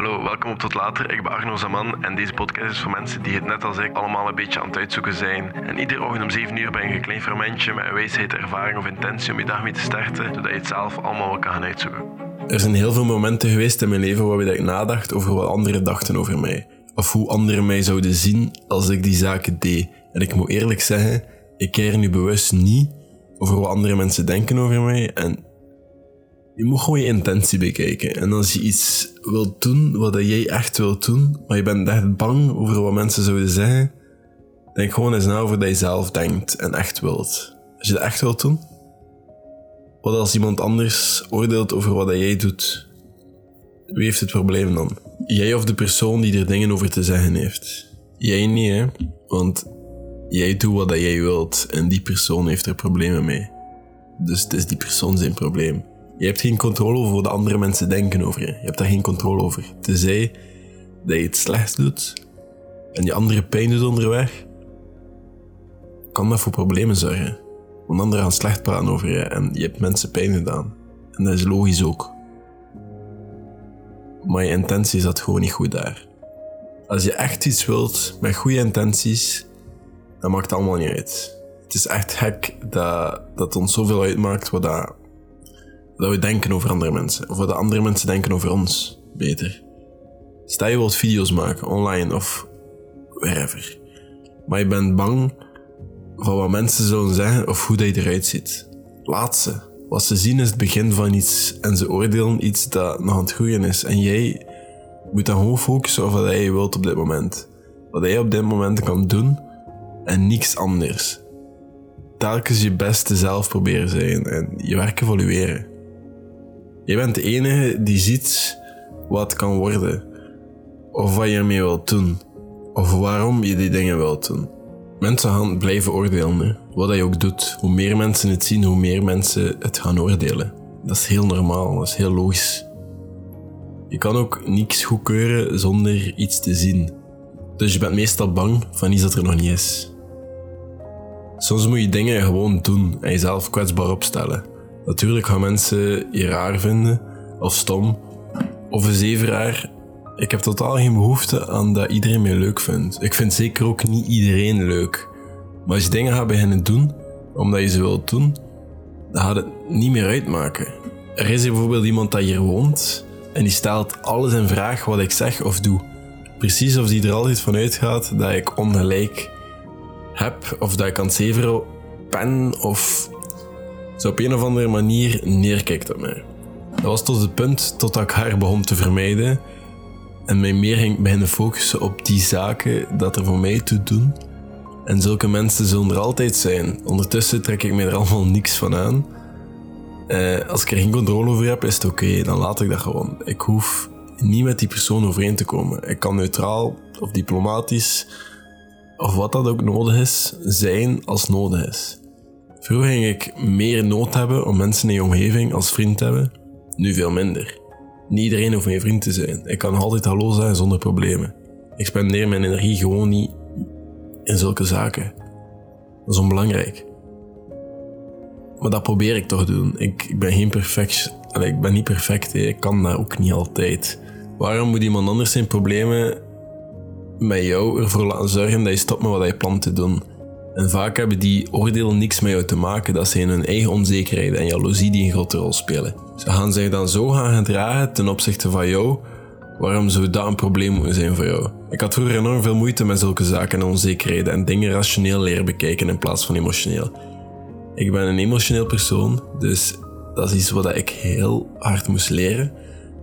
Hallo, welkom op Tot Later. Ik ben Arno Zaman en deze podcast is voor mensen die het net als ik allemaal een beetje aan het uitzoeken zijn. En iedere ochtend om 7 uur ben je een klein fermentje met wijsheid, ervaring of intentie om je dag mee te starten, zodat je het zelf allemaal wel kan gaan uitzoeken. Er zijn heel veel momenten geweest in mijn leven waarbij ik nadacht over wat anderen dachten over mij. Of hoe anderen mij zouden zien als ik die zaken deed. En ik moet eerlijk zeggen, ik keer nu bewust niet over wat andere mensen denken over mij. En je moet gewoon je intentie bekijken. En als je iets wilt doen wat jij echt wilt doen, maar je bent echt bang over wat mensen zouden zeggen, denk gewoon eens na over dat je zelf denkt en echt wilt. Als je dat echt wilt doen, wat als iemand anders oordeelt over wat jij doet? Wie heeft het probleem dan? Jij of de persoon die er dingen over te zeggen heeft? Jij niet, hè? Want jij doet wat jij wilt en die persoon heeft er problemen mee. Dus het is die persoon zijn probleem. Je hebt geen controle over wat de andere mensen denken over je. Je hebt daar geen controle over. Tenzij dat je het slecht doet en je andere pijn doet onderweg, kan dat voor problemen zorgen. Want anderen gaan slecht praten over je en je hebt mensen pijn gedaan. En dat is logisch ook. Maar je intentie zat gewoon niet goed daar. Als je echt iets wilt met goede intenties, dan maakt het allemaal niet uit. Het is echt gek dat, dat ons zoveel uitmaakt wat, dat, dat we denken over andere mensen. Of wat de andere mensen denken over ons. Beter. Stel je wilt video's maken, online of wherever. Maar je bent bang van wat mensen zullen zeggen of hoe dat eruit ziet. Laat ze. Wat ze zien is het begin van iets en ze oordelen iets dat nog aan het groeien is. En jij moet dan gewoon focussen op wat jij wilt op dit moment. Wat jij op dit moment kan doen en niks anders. Telkens je beste zelf proberen zijn en je werk evolueren. Je bent de enige die ziet wat kan worden, of wat je ermee wilt doen, of waarom je die dingen wilt doen. Mensen gaan blijven oordelen, wat je ook doet. Hoe meer mensen het zien, hoe meer mensen het gaan oordelen. Dat is heel normaal, dat is heel logisch. Je kan ook niks goedkeuren zonder iets te zien. Dus je bent meestal bang van iets dat er nog niet is. Soms moet je dingen gewoon doen en jezelf kwetsbaar opstellen. Natuurlijk gaan mensen je raar vinden, of stom, of een zeven raar. Ik heb totaal geen behoefte aan dat iedereen mij leuk vindt. Ik vind zeker ook niet iedereen leuk. Maar als je dingen gaat beginnen doen, omdat je ze wilt doen, dan gaat het niet meer uitmaken. Er is hier bijvoorbeeld iemand dat hier woont en die stelt alles in vraag wat ik zeg of doe. Precies of die er altijd van uitgaat dat ik ongelijk heb of dat ik aan het zeveren ben of zo op een of andere manier neerkijkt op mij. Dat was tot het punt totdat ik haar begon te vermijden en mij meer ging beginnen focussen op die zaken dat er voor mij toe doen. En zulke mensen zullen er altijd zijn. Ondertussen trek ik mij er allemaal niks van aan. Eh, als ik er geen controle over heb, is het oké, dan laat ik dat gewoon. Ik hoef niet met die persoon overeen te komen. Ik kan neutraal of diplomatisch, of wat dat ook nodig is, zijn als nodig is. Vroeger ging ik meer nood hebben om mensen in je omgeving als vriend te hebben, nu veel minder. Niet iedereen hoeft mijn vriend te zijn. Ik kan altijd hallo zijn zonder problemen. Ik spendeer mijn energie gewoon niet in zulke zaken. Dat is onbelangrijk. Maar dat probeer ik toch te doen. Ik, ik ben geen perfect. Ik ben niet perfect. Ik kan dat ook niet altijd. Waarom moet iemand anders zijn problemen met jou ervoor laten zorgen dat je stopt met wat je plant te doen? En vaak hebben die oordelen niks met jou te maken. Dat zijn hun eigen onzekerheid en jaloezie die een grote rol spelen. Ze gaan zich dan zo gaan gedragen ten opzichte van jou. Waarom zou dat een probleem moeten zijn voor jou? Ik had vroeger enorm veel moeite met zulke zaken en onzekerheden en dingen rationeel leren bekijken in plaats van emotioneel. Ik ben een emotioneel persoon, dus dat is iets wat ik heel hard moest leren.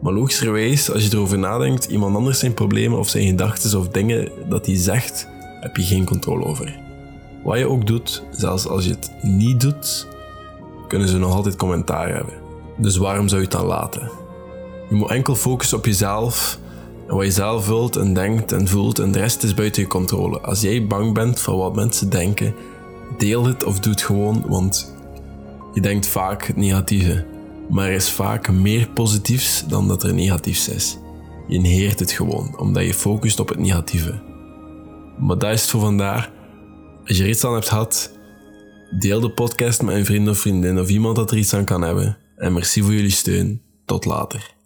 Maar logischerwijs, als je erover nadenkt, iemand anders zijn problemen of zijn gedachten of dingen dat hij zegt, heb je geen controle over. Wat je ook doet, zelfs als je het niet doet, kunnen ze nog altijd commentaar hebben. Dus waarom zou je het dan laten? Je moet enkel focussen op jezelf en wat je zelf wilt en denkt en voelt en de rest is buiten je controle. Als jij bang bent voor wat mensen denken, deel het of doe het gewoon, want je denkt vaak het negatieve. Maar er is vaak meer positiefs dan dat er negatiefs is. Je negeert het gewoon, omdat je focust op het negatieve. Maar dat is het voor vandaag. Als je er iets aan hebt gehad, deel de podcast met een vriend of vriendin of iemand dat er iets aan kan hebben. En merci voor jullie steun. Tot later.